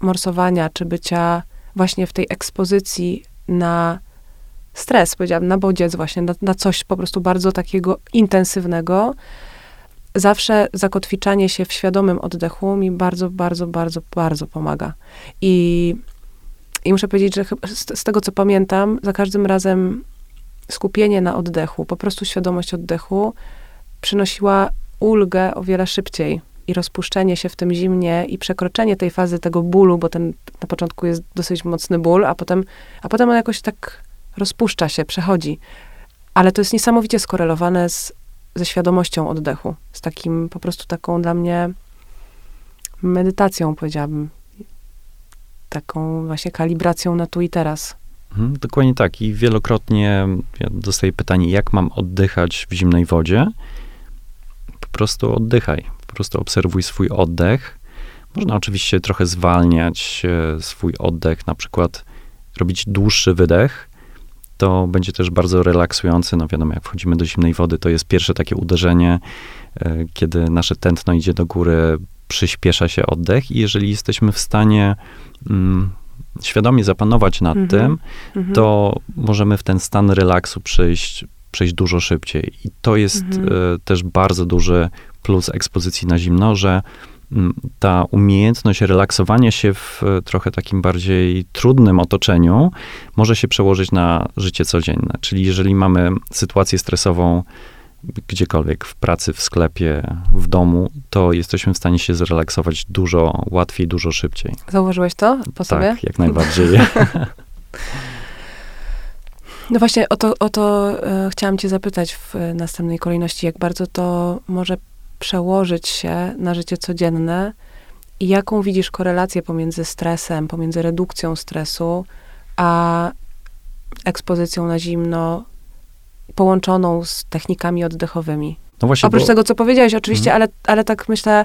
morsowania, czy bycia właśnie w tej ekspozycji na stres, powiedziałabym, na bodziec właśnie, na, na coś po prostu bardzo takiego intensywnego, zawsze zakotwiczanie się w świadomym oddechu mi bardzo, bardzo, bardzo, bardzo pomaga. I, i muszę powiedzieć, że z, z tego, co pamiętam, za każdym razem skupienie na oddechu, po prostu świadomość oddechu przynosiła ulgę o wiele szybciej i rozpuszczenie się w tym zimnie i przekroczenie tej fazy tego bólu, bo ten na początku jest dosyć mocny ból, a potem, a potem on jakoś tak rozpuszcza się, przechodzi. Ale to jest niesamowicie skorelowane z, ze świadomością oddechu, z takim po prostu taką dla mnie medytacją, powiedziałabym. Taką właśnie kalibracją na tu i teraz. Mhm, dokładnie tak. I wielokrotnie ja dostaję pytanie, jak mam oddychać w zimnej wodzie? Po prostu oddychaj. Po prostu obserwuj swój oddech. Można oczywiście trochę zwalniać e, swój oddech, na przykład robić dłuższy wydech. To będzie też bardzo relaksujący. No wiadomo, jak wchodzimy do zimnej wody, to jest pierwsze takie uderzenie, e, kiedy nasze tętno idzie do góry, przyspiesza się oddech i jeżeli jesteśmy w stanie mm, świadomie zapanować nad Mhm. tym, Mhm. to możemy w ten stan relaksu przejść, przejść dużo szybciej. I to jest e, też bardzo duży plus ekspozycji na zimno, że ta umiejętność relaksowania się w e, trochę takim bardziej trudnym otoczeniu może się przełożyć na życie codzienne. Czyli jeżeli mamy sytuację stresową gdziekolwiek, w pracy, w sklepie, w domu, to jesteśmy w stanie się zrelaksować dużo łatwiej, dużo szybciej. Zauważyłeś to po sobie? Tak, jak najbardziej. No właśnie o to, o to e, chciałam cię zapytać w e, następnej kolejności, jak bardzo to może przełożyć się na życie codzienne i jaką widzisz korelację pomiędzy stresem, pomiędzy redukcją stresu, a ekspozycją na zimno połączoną z technikami oddechowymi. No właśnie, Oprócz bo- tego, co powiedziałeś oczywiście, ale, ale tak myślę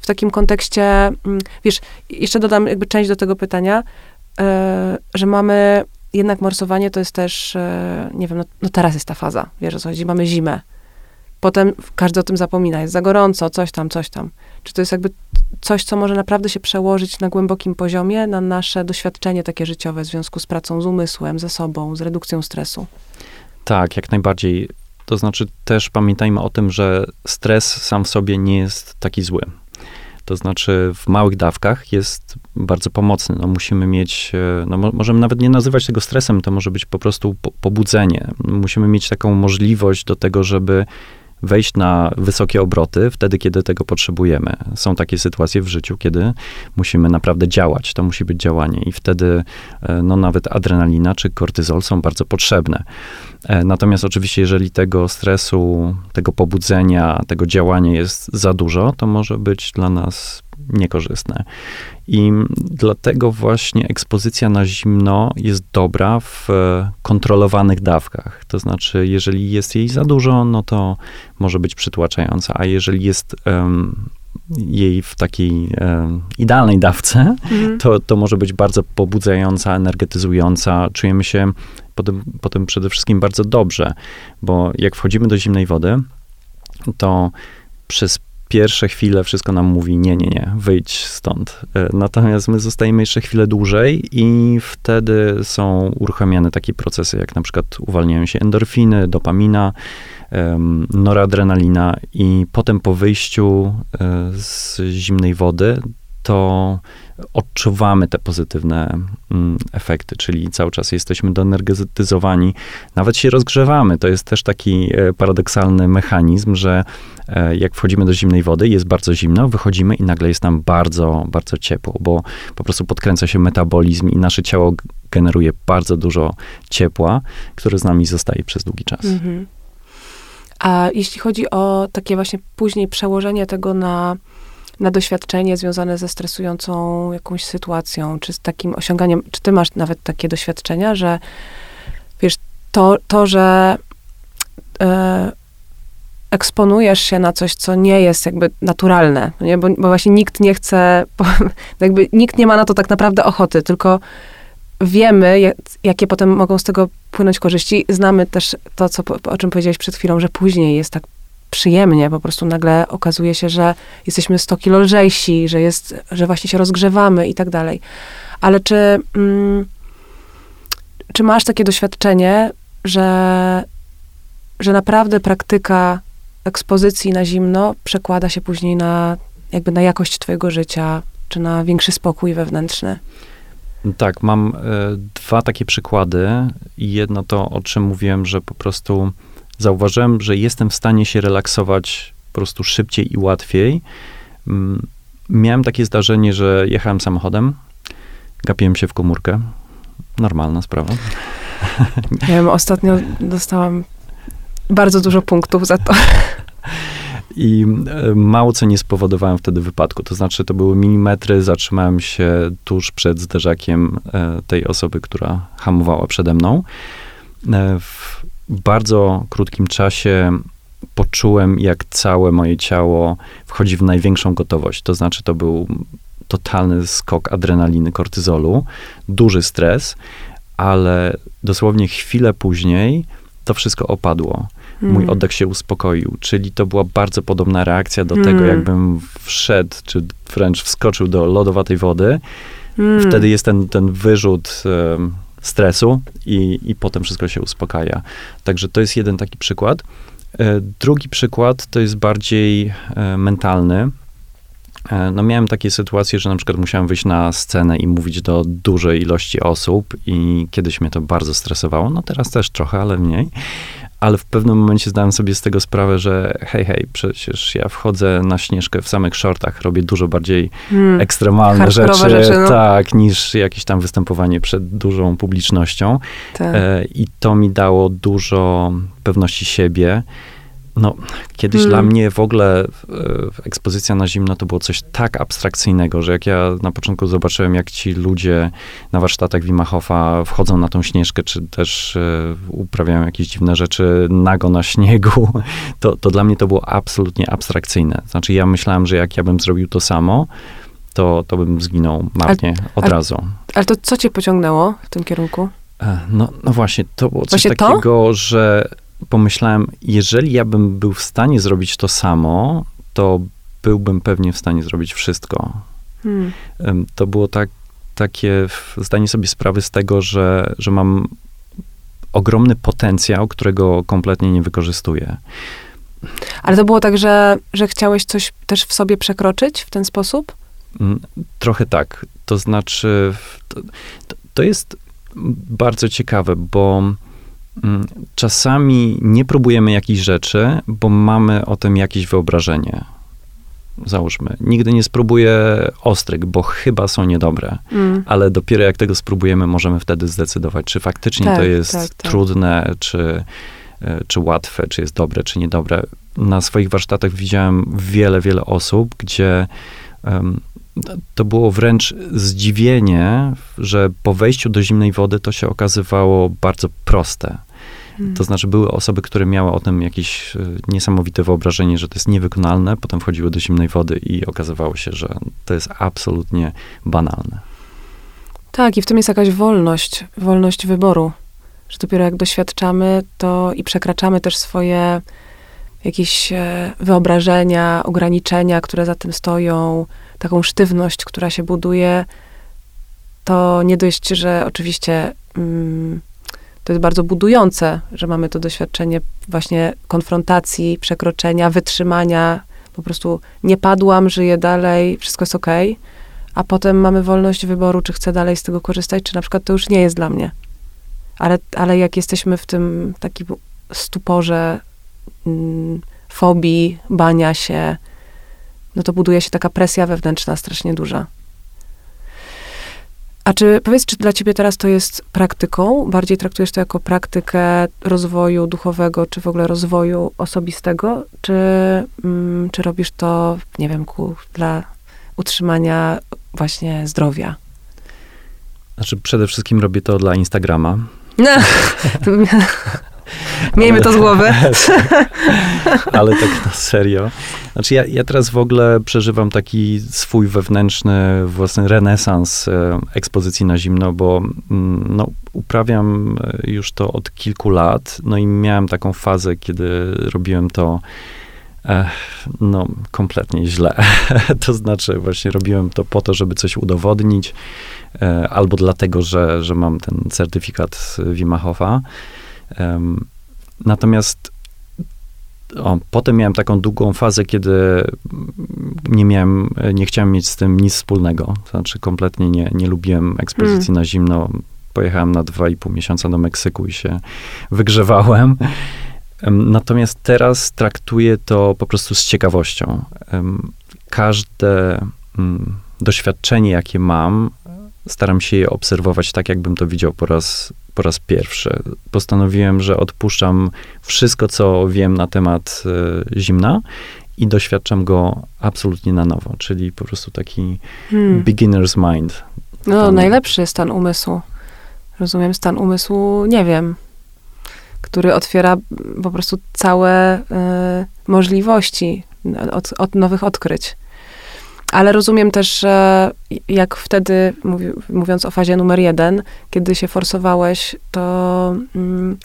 w takim kontekście, mm, wiesz, jeszcze dodam jakby część do tego pytania, e, że mamy jednak morsowanie to jest też, e, nie wiem, no, no teraz jest ta faza, wiesz o co chodzi, mamy zimę. Potem każdy o tym zapomina, jest za gorąco, coś tam, coś tam. Czy to jest jakby coś, co może naprawdę się przełożyć na głębokim poziomie na nasze doświadczenie takie życiowe w związku z pracą z umysłem, ze sobą, z redukcją stresu? Tak, jak najbardziej. To znaczy też pamiętajmy o tym, że stres sam w sobie nie jest taki zły. To znaczy w małych dawkach jest bardzo pomocny. No, musimy mieć, e, no, mo- możemy nawet nie nazywać tego stresem, to może być po prostu po, pobudzenie. Musimy mieć taką możliwość do tego, żeby wejść na wysokie obroty wtedy, kiedy tego potrzebujemy. Są takie sytuacje w życiu, kiedy musimy naprawdę działać. To musi być działanie i wtedy e, no, nawet adrenalina czy kortyzol są bardzo potrzebne. E, Natomiast oczywiście, jeżeli tego stresu, tego pobudzenia, tego działania jest za dużo, to może być dla nas niekorzystne. I dlatego właśnie ekspozycja na zimno jest dobra w kontrolowanych dawkach. To znaczy, jeżeli jest jej za dużo, no to może być przytłaczająca, a jeżeli jest em, jej w takiej idealnej dawce, to, to może być bardzo pobudzająca, energetyzująca. Czujemy się potem, potem przede wszystkim bardzo dobrze, bo jak wchodzimy do zimnej wody, to przez pierwsze chwile wszystko nam mówi nie, nie, nie, wyjdź stąd. E, Natomiast my zostajemy jeszcze chwilę dłużej i wtedy są uruchamiane takie procesy, jak na przykład uwalniają się endorfiny, dopamina, noradrenalina i potem po wyjściu e, z zimnej wody to odczuwamy te pozytywne mm, efekty, czyli cały czas jesteśmy doenergetyzowani, nawet się rozgrzewamy. To jest też taki e, paradoksalny mechanizm, że e, jak wchodzimy do zimnej wody, jest bardzo zimno, wychodzimy i nagle jest nam bardzo, bardzo ciepło, bo po prostu podkręca się metabolizm i nasze ciało generuje bardzo dużo ciepła, które z nami zostaje przez długi czas. Mhm. A jeśli chodzi o takie właśnie później przełożenie tego na, na doświadczenie związane ze stresującą jakąś sytuacją, czy z takim osiąganiem, czy ty masz nawet takie doświadczenia, że wiesz, to, to że e, eksponujesz się na coś, co nie jest jakby naturalne, nie? Bo, bo właśnie nikt nie chce, bo, jakby nikt nie ma na to tak naprawdę ochoty, tylko wiemy, jak, jakie potem mogą z tego płynąć korzyści. Znamy też to, co, o czym powiedziałeś przed chwilą, że później jest tak przyjemnie, po prostu nagle okazuje się, że jesteśmy 100 kilo lżejsi, że jest, że właśnie się rozgrzewamy i tak dalej. Ale czy, mm, czy masz takie doświadczenie, że, że naprawdę praktyka ekspozycji na zimno przekłada się później na jakby na jakość twojego życia, czy na większy spokój wewnętrzny? Tak, mam e, dwa takie przykłady. Jedno to, o czym mówiłem, że po prostu zauważyłem, że jestem w stanie się relaksować po prostu szybciej i łatwiej Mm, miałem takie zdarzenie, że jechałem samochodem, gapiłem się w komórkę. Normalna sprawa. Ja wiem, ostatnio dostałam bardzo dużo punktów za to. I e, mało co nie spowodowałem wtedy wypadku. To znaczy, to były milimetry, zatrzymałem się tuż przed zderzakiem e, tej osoby, która hamowała przede mną. E, w bardzo krótkim czasie poczułem, jak całe moje ciało wchodzi w największą gotowość. To znaczy, to był totalny skok adrenaliny, kortyzolu, duży stres, ale dosłownie chwilę później to wszystko opadło. Mój Mm. oddech się uspokoił, czyli to była bardzo podobna reakcja do tego, Mm. jakbym wszedł, czy wręcz wskoczył do lodowatej wody. Mm. Wtedy jest ten, ten wyrzut em, stresu i, i potem wszystko się uspokaja. Także to jest jeden taki przykład. E, drugi przykład to jest bardziej e, mentalny. E, No miałem takie sytuacje, że na przykład musiałem wyjść na scenę i mówić do dużej ilości osób i kiedyś mnie to bardzo stresowało, no teraz też trochę, ale mniej. Ale w pewnym momencie zdałem sobie z tego sprawę, że hej, hej, przecież ja wchodzę na Śnieżkę w samych shortach, robię dużo bardziej Mm. ekstremalne rzeczy, rzeczy, no. tak, niż jakieś tam występowanie przed dużą publicznością. Tak. E, I to mi dało dużo pewności siebie. No, kiedyś Mm. dla mnie w ogóle e, ekspozycja na zimno to było coś tak abstrakcyjnego, że jak ja na początku zobaczyłem, jak ci ludzie na warsztatach Wimachoffa wchodzą na tą śnieżkę, czy też e, uprawiają jakieś dziwne rzeczy nago na śniegu, to, to dla mnie to było absolutnie abstrakcyjne. Znaczy ja myślałem, że jak ja bym zrobił to samo, to, to bym zginął marnie od ale- razu. Ale to co cię pociągnęło w tym kierunku? E, No, no właśnie, to było coś Właśnie to? takiego, że pomyślałem, jeżeli ja bym był w stanie zrobić to samo, to byłbym pewnie w stanie zrobić wszystko. Hmm. To było tak, takie zdanie sobie sprawy z tego, że, że mam ogromny potencjał, którego kompletnie nie wykorzystuję. Ale to było tak, że, że chciałeś coś też w sobie przekroczyć w ten sposób? Mm, Trochę tak. To znaczy, to, to- jest bardzo ciekawe, bo czasami nie próbujemy jakichś rzeczy, bo mamy o tym jakieś wyobrażenie. Załóżmy, nigdy nie spróbuję ostryg, bo chyba są niedobre, Mm. ale dopiero jak tego spróbujemy, możemy wtedy zdecydować, czy faktycznie Tak, to jest tak, tak. trudne, czy, e, czy łatwe, czy jest dobre, czy niedobre. Na swoich warsztatach widziałem wiele, wiele osób, gdzie em, to było wręcz zdziwienie, że po wejściu do zimnej wody to się okazywało bardzo proste. Mm. To znaczy były osoby, które miały o tym jakieś e, niesamowite wyobrażenie, że to jest niewykonalne, potem wchodziły do zimnej wody i okazywało się, że to jest absolutnie banalne. Tak, i w tym jest jakaś wolność, wolność wyboru. Że dopiero jak doświadczamy to i przekraczamy też swoje jakieś e, wyobrażenia, ograniczenia, które za tym stoją, taką sztywność, która się buduje, to nie dość, że oczywiście mm, to jest bardzo budujące, że mamy to doświadczenie właśnie konfrontacji, przekroczenia, wytrzymania. Po prostu nie padłam, żyję dalej, wszystko jest okej a potem mamy wolność wyboru, czy chcę dalej z tego korzystać, czy na przykład to już nie jest dla mnie. Ale, ale jak jesteśmy w tym takim stuporze mm, fobii, bania się, no to buduje się taka presja wewnętrzna strasznie duża. A czy powiedz, czy dla ciebie teraz to jest praktyką? Bardziej traktujesz to jako praktykę rozwoju duchowego, czy w ogóle rozwoju osobistego? Czy, mm, czy robisz to, nie wiem, ku, dla utrzymania właśnie zdrowia? Znaczy, przede wszystkim robię to dla Instagrama. No. Miejmy to z głowy. Ale tak na serio. Znaczy, ja, ja teraz w ogóle przeżywam taki swój wewnętrzny, własny renesans e, ekspozycji na zimno, bo mm, no, uprawiam e, już to od kilku lat. No i miałem taką fazę, kiedy robiłem to e, no, kompletnie źle. to znaczy, właśnie robiłem to po to, żeby coś udowodnić, e, albo dlatego, że, że mam ten certyfikat Wimachoffa. Em, Natomiast o, potem miałem taką długą fazę, kiedy nie miałem, nie chciałem mieć z tym nic wspólnego. Znaczy kompletnie nie, nie lubiłem ekspozycji Mm. na zimno. Pojechałem na dwa i pół miesiąca do Meksyku i się wygrzewałem. Em, Natomiast teraz traktuję to po prostu z ciekawością. Każde mm, doświadczenie, jakie mam, staram się je obserwować tak, jakbym to widział po raz, po raz pierwszy. Postanowiłem, że odpuszczam wszystko, co wiem na temat y, zimna i doświadczam go absolutnie na nowo, czyli po prostu taki hmm. beginner's mind. No, Tam... najlepszy stan umysłu. Rozumiem, stan umysłu, nie wiem, który otwiera po prostu całe y, możliwości od, od nowych odkryć. Ale rozumiem też, że jak wtedy, mówi, mówiąc o fazie numer jeden, kiedy się forsowałeś, to, mm,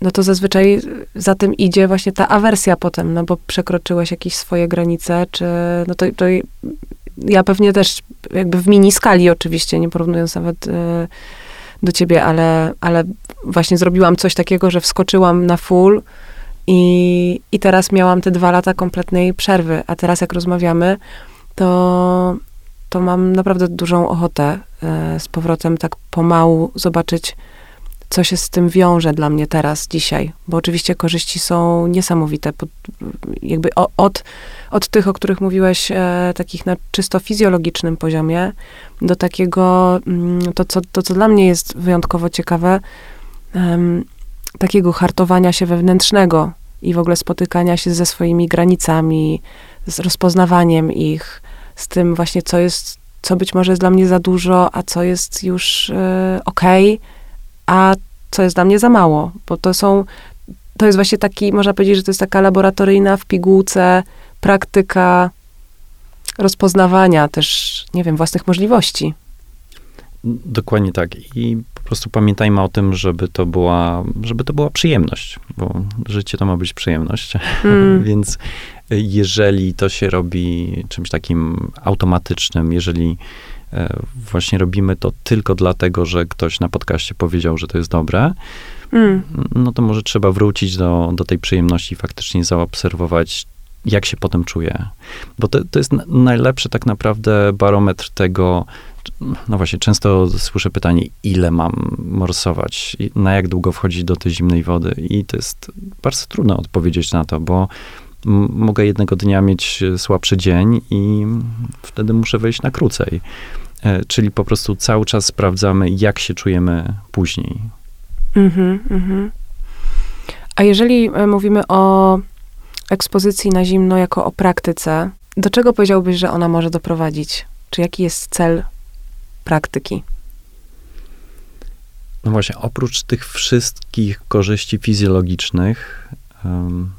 no to zazwyczaj za tym idzie właśnie ta awersja potem, no bo przekroczyłeś jakieś swoje granice, czy no to, to ja pewnie też jakby w mini skali oczywiście, nie porównując nawet y, do ciebie, ale, ale właśnie zrobiłam coś takiego, że wskoczyłam na full i, i teraz miałam te dwa lata kompletnej przerwy, a teraz jak rozmawiamy, to, to mam naprawdę dużą ochotę e, z powrotem tak pomału zobaczyć, co się z tym wiąże dla mnie teraz, dzisiaj. Bo oczywiście korzyści są niesamowite. jakby od, od tych, o których mówiłeś, e, takich na czysto fizjologicznym poziomie, do takiego, mm, to co, to co dla mnie jest wyjątkowo ciekawe, takiego hartowania się wewnętrznego i w ogóle spotykania się ze swoimi granicami, z rozpoznawaniem ich, z tym właśnie, co jest, co być może jest dla mnie za dużo, a co jest już y, okej, okay, a co jest dla mnie za mało, bo to są, to jest właśnie taki, można powiedzieć, że to jest taka laboratoryjna w pigułce praktyka rozpoznawania też, nie wiem, własnych możliwości. Dokładnie tak. I po prostu pamiętajmy o tym, żeby to była, żeby to była przyjemność, bo życie to ma być przyjemność. Mm. Więc jeżeli to się robi czymś takim automatycznym, jeżeli e, właśnie robimy to tylko dlatego, że ktoś na podcaście powiedział, że to jest dobre, mm. no to może trzeba wrócić do, do tej przyjemności i faktycznie zaobserwować, jak się potem czuję. Bo to, to jest najlepszy tak naprawdę barometr tego, no właśnie, często słyszę pytanie, ile mam morsować, na jak długo wchodzić do tej zimnej wody. I to jest bardzo trudno odpowiedzieć na to, bo mogę jednego dnia mieć słabszy dzień i wtedy muszę wejść na krócej. E, czyli po prostu cały czas sprawdzamy, jak się czujemy później. Mhm, mhm. A jeżeli e, mówimy o ekspozycji na zimno jako o praktyce, do czego powiedziałbyś, że ona może doprowadzić? Czy jaki jest cel praktyki? No właśnie, oprócz tych wszystkich korzyści fizjologicznych,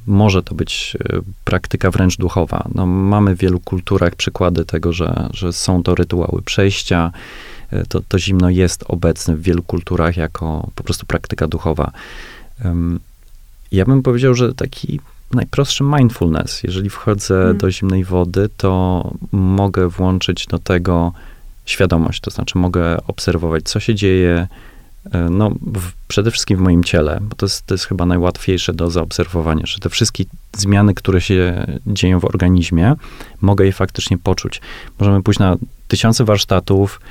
może to być e, praktyka wręcz duchowa. No, mamy w wielu kulturach przykłady tego, że, że są to rytuały przejścia. E, to, to zimno jest obecne w wielu kulturach jako po prostu praktyka duchowa. Ja bym powiedział, że taki najprostszy mindfulness. Jeżeli wchodzę hmm. do zimnej wody, to mogę włączyć do tego świadomość, to znaczy mogę obserwować, co się dzieje, no, w, przede wszystkim w moim ciele, bo to jest, to jest chyba najłatwiejsze do zaobserwowania, że te wszystkie zmiany, które się dzieją w organizmie, mogę je faktycznie poczuć. Możemy pójść na tysiące warsztatów,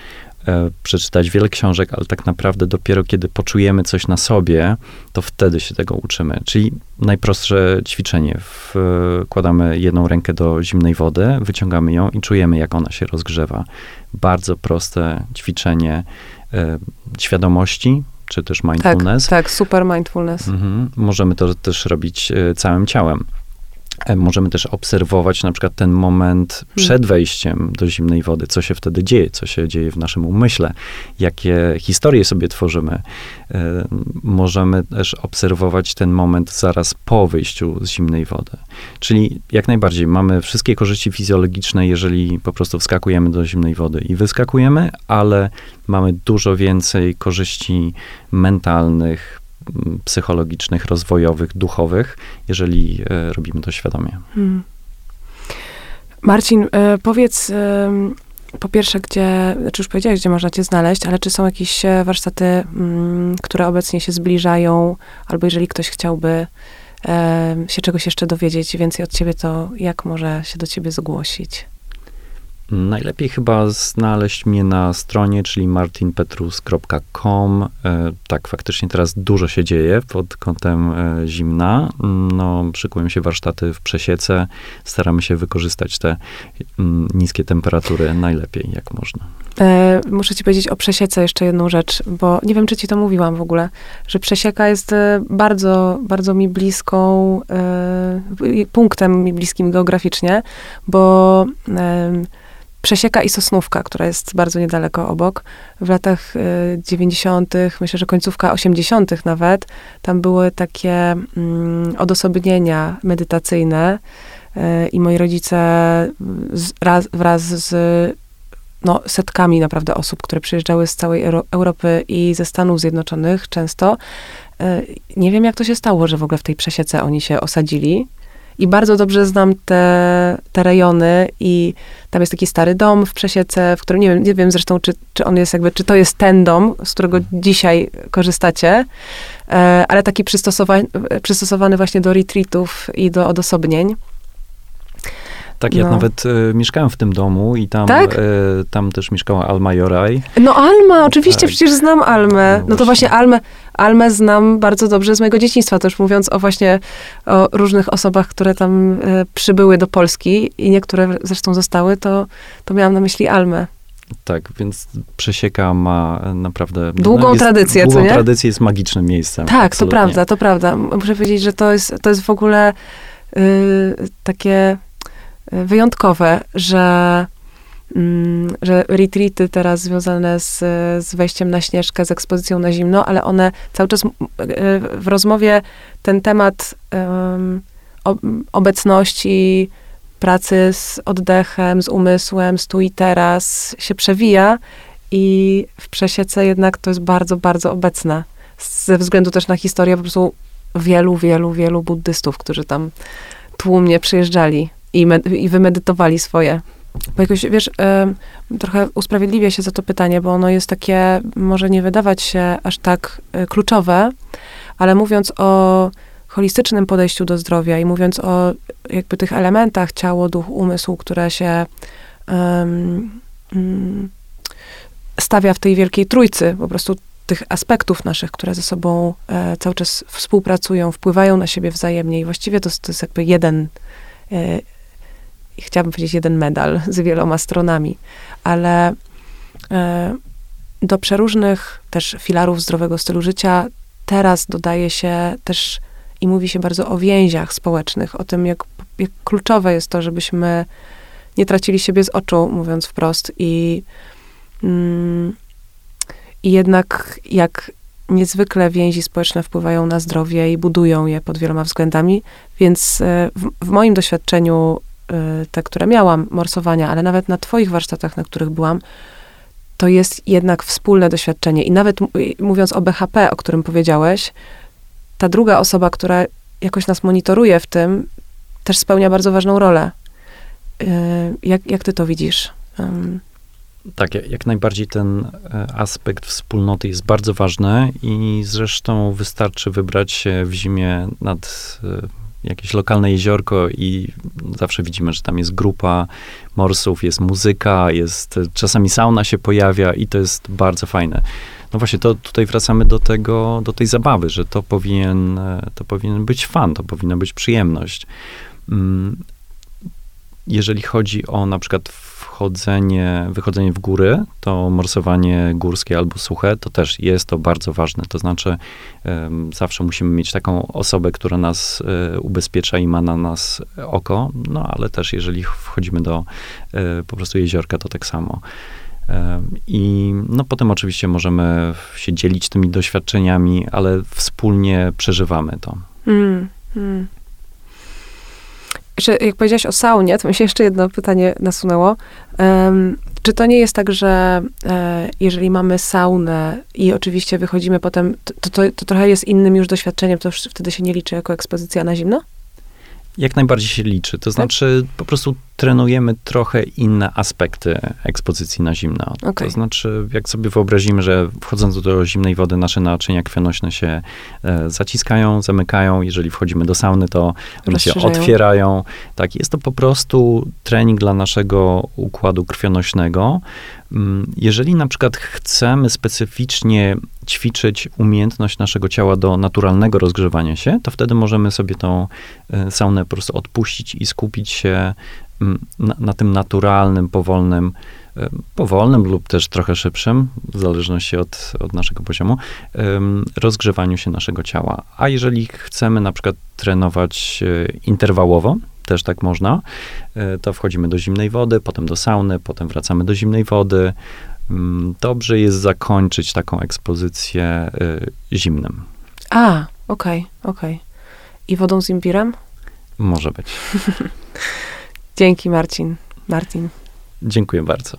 e, przeczytać wiele książek, ale tak naprawdę dopiero kiedy poczujemy coś na sobie, to wtedy się tego uczymy. Czyli najprostsze ćwiczenie. Wkładamy jedną rękę do zimnej wody, wyciągamy ją i czujemy, jak ona się rozgrzewa. Bardzo proste ćwiczenie e, świadomości, czy też mindfulness. Tak, tak super mindfulness. Mhm. Możemy to też robić e, całym ciałem. E, możemy też obserwować na przykład ten moment hmm. przed wejściem do zimnej wody, co się wtedy dzieje, co się dzieje w naszym umyśle, jakie historie sobie tworzymy. E, możemy też obserwować ten moment zaraz po wyjściu z zimnej wody. Czyli jak najbardziej mamy wszystkie korzyści fizjologiczne, jeżeli po prostu wskakujemy do zimnej wody i wyskakujemy, ale mamy dużo więcej korzyści mentalnych, psychologicznych, rozwojowych, duchowych, jeżeli e, robimy to świadomie. Hmm. Marcin, e, powiedz po pierwsze, gdzie, znaczy już powiedziałeś, gdzie można cię znaleźć, ale czy są jakieś e, warsztaty, mm, które obecnie się zbliżają, albo jeżeli ktoś chciałby się czegoś jeszcze dowiedzieć więcej od ciebie, to jak może się do ciebie zgłosić? Najlepiej chyba znaleźć mnie na stronie, czyli martinpetrus.com. E, tak, faktycznie teraz dużo się dzieje pod kątem e, zimna. No, szykują się warsztaty w przesiece. Staramy się wykorzystać te mm, niskie temperatury najlepiej, jak można. E, muszę ci powiedzieć o przesiece jeszcze jedną rzecz, bo nie wiem, czy ci to mówiłam w ogóle, że przesieka jest e, bardzo, bardzo mi bliską, e, punktem mi bliskim geograficznie, bo e, Przesieka i Sosnówka, która jest bardzo niedaleko obok. W latach 90., y, myślę, że końcówka 80. nawet, tam były takie mm, odosobnienia medytacyjne y, i moi rodzice z, raz, wraz z no, setkami naprawdę osób, które przyjeżdżały z całej Euro Europy i ze Stanów Zjednoczonych często. Y, nie wiem, jak to się stało, że w ogóle w tej przesiece oni się osadzili. I bardzo dobrze znam te, te rejony i tam jest taki stary dom w Przesiece, w którym nie wiem, nie wiem zresztą, czy, czy on jest jakby, czy to jest ten dom, z którego dzisiaj korzystacie, e, ale taki przystosowany, przystosowany właśnie do retreatów i do odosobnień. Tak, ja no. nawet e, mieszkałem w tym domu i tam, tak? e, tam też mieszkała Alma Joraj. No Alma, oczywiście, tak. przecież znam Almę. No, no to właśnie Almę, Almę znam bardzo dobrze z mojego dzieciństwa, też mówiąc o właśnie o różnych osobach, które tam e, przybyły do Polski i niektóre zresztą zostały, to, to miałam na myśli Almę. Tak, więc Przesieka ma naprawdę... Długą no, tradycję, długą co nie? Długą tradycję, jest magicznym miejscem. Tak, absolutnie. to prawda, to prawda. Muszę powiedzieć, że to jest, to jest w ogóle y, takie wyjątkowe, że, mm, że retreaty teraz związane z, z wejściem na śnieżkę, z ekspozycją na zimno, ale one cały czas w rozmowie ten temat obecności, pracy z oddechem, z umysłem, z tu i teraz się przewija i w przesiece jednak to jest bardzo, bardzo obecne. Ze względu też na historię po prostu wielu, wielu, wielu buddystów, którzy tam tłumnie przyjeżdżali i, i wymedytowali swoje. Bo jakoś, wiesz, y, trochę usprawiedliwię się za to pytanie, bo ono jest takie, może nie wydawać się aż tak y, kluczowe, ale mówiąc o holistycznym podejściu do zdrowia i mówiąc o jakby tych elementach ciało, duch, umysł, które się um, stawia w tej wielkiej trójcy, po prostu tych aspektów naszych, które ze sobą e, cały czas współpracują, wpływają na siebie wzajemnie i właściwie to, to jest jakby jeden, e, chciałabym powiedzieć jeden medal z wieloma stronami, ale e, do przeróżnych też filarów zdrowego stylu życia teraz dodaje się też i mówi się bardzo o więziach społecznych, o tym, jak, jak kluczowe jest to, żebyśmy nie tracili siebie z oczu, mówiąc wprost, i, mm, i jednak jak niezwykle więzi społeczne wpływają na zdrowie i budują je pod wieloma względami, więc e, w, w moim doświadczeniu te, które miałam, morsowania, ale nawet na twoich warsztatach, na których byłam, to jest jednak wspólne doświadczenie. I nawet mówiąc o BHP, o którym powiedziałeś, ta druga osoba, która jakoś nas monitoruje w tym, też spełnia bardzo ważną rolę. Y, jak, jak ty to widzisz? Tak, jak najbardziej ten e, aspekt wspólnoty jest bardzo ważny i zresztą wystarczy wybrać się w zimie nad e, jakieś lokalne jeziorko i zawsze widzimy, że tam jest grupa morsów, jest muzyka, jest, czasami sauna się pojawia i to jest bardzo fajne. No właśnie, to tutaj wracamy do tego, do tej zabawy, że to powinien, to powinien być fan, to powinna być przyjemność. Mm, jeżeli chodzi o na przykład wchodzenie, wychodzenie w góry, to morsowanie górskie albo suche, to też jest to bardzo ważne. To znaczy, um, zawsze musimy mieć taką osobę, która nas um, ubezpiecza i ma na nas oko, no ale też jeżeli wchodzimy do um, po prostu jeziorka, to tak samo. I no potem oczywiście możemy się dzielić tymi doświadczeniami, ale wspólnie przeżywamy to. Mm, mm. Jeszcze, jak powiedziałaś o saunie, to mi się jeszcze jedno pytanie nasunęło. Um, czy to nie jest tak, że e, jeżeli mamy saunę i oczywiście wychodzimy potem, to, to, to, trochę jest innym już doświadczeniem, to już wtedy się nie liczy jako ekspozycja na zimno? Jak najbardziej się liczy. To tak? znaczy, po prostu trenujemy trochę inne aspekty ekspozycji na zimno. Okay. To znaczy, jak sobie wyobrazimy, że wchodząc do zimnej wody nasze naczynia krwionośne się e, zaciskają, zamykają. Jeżeli wchodzimy do sauny, to one się otwierają. Tak, jest to po prostu trening dla naszego układu krwionośnego. Mm, jeżeli na przykład chcemy specyficznie ćwiczyć umiejętność naszego ciała do naturalnego rozgrzewania się, to wtedy możemy sobie tą e, saunę po prostu odpuścić i skupić się mm, na, na tym naturalnym, powolnym, e, powolnym lub też trochę szybszym, w zależności od, od naszego poziomu, rozgrzewaniu się naszego ciała. A jeżeli chcemy na przykład trenować e, interwałowo, też tak można, to wchodzimy do zimnej wody, potem do sauny, potem wracamy do zimnej wody, Mm, dobrze jest zakończyć taką ekspozycję y, zimnym. A, okej, okay, okej. Okay. I wodą z imbirem? Może być. Dzięki, Marcin. Martin. Dziękuję bardzo.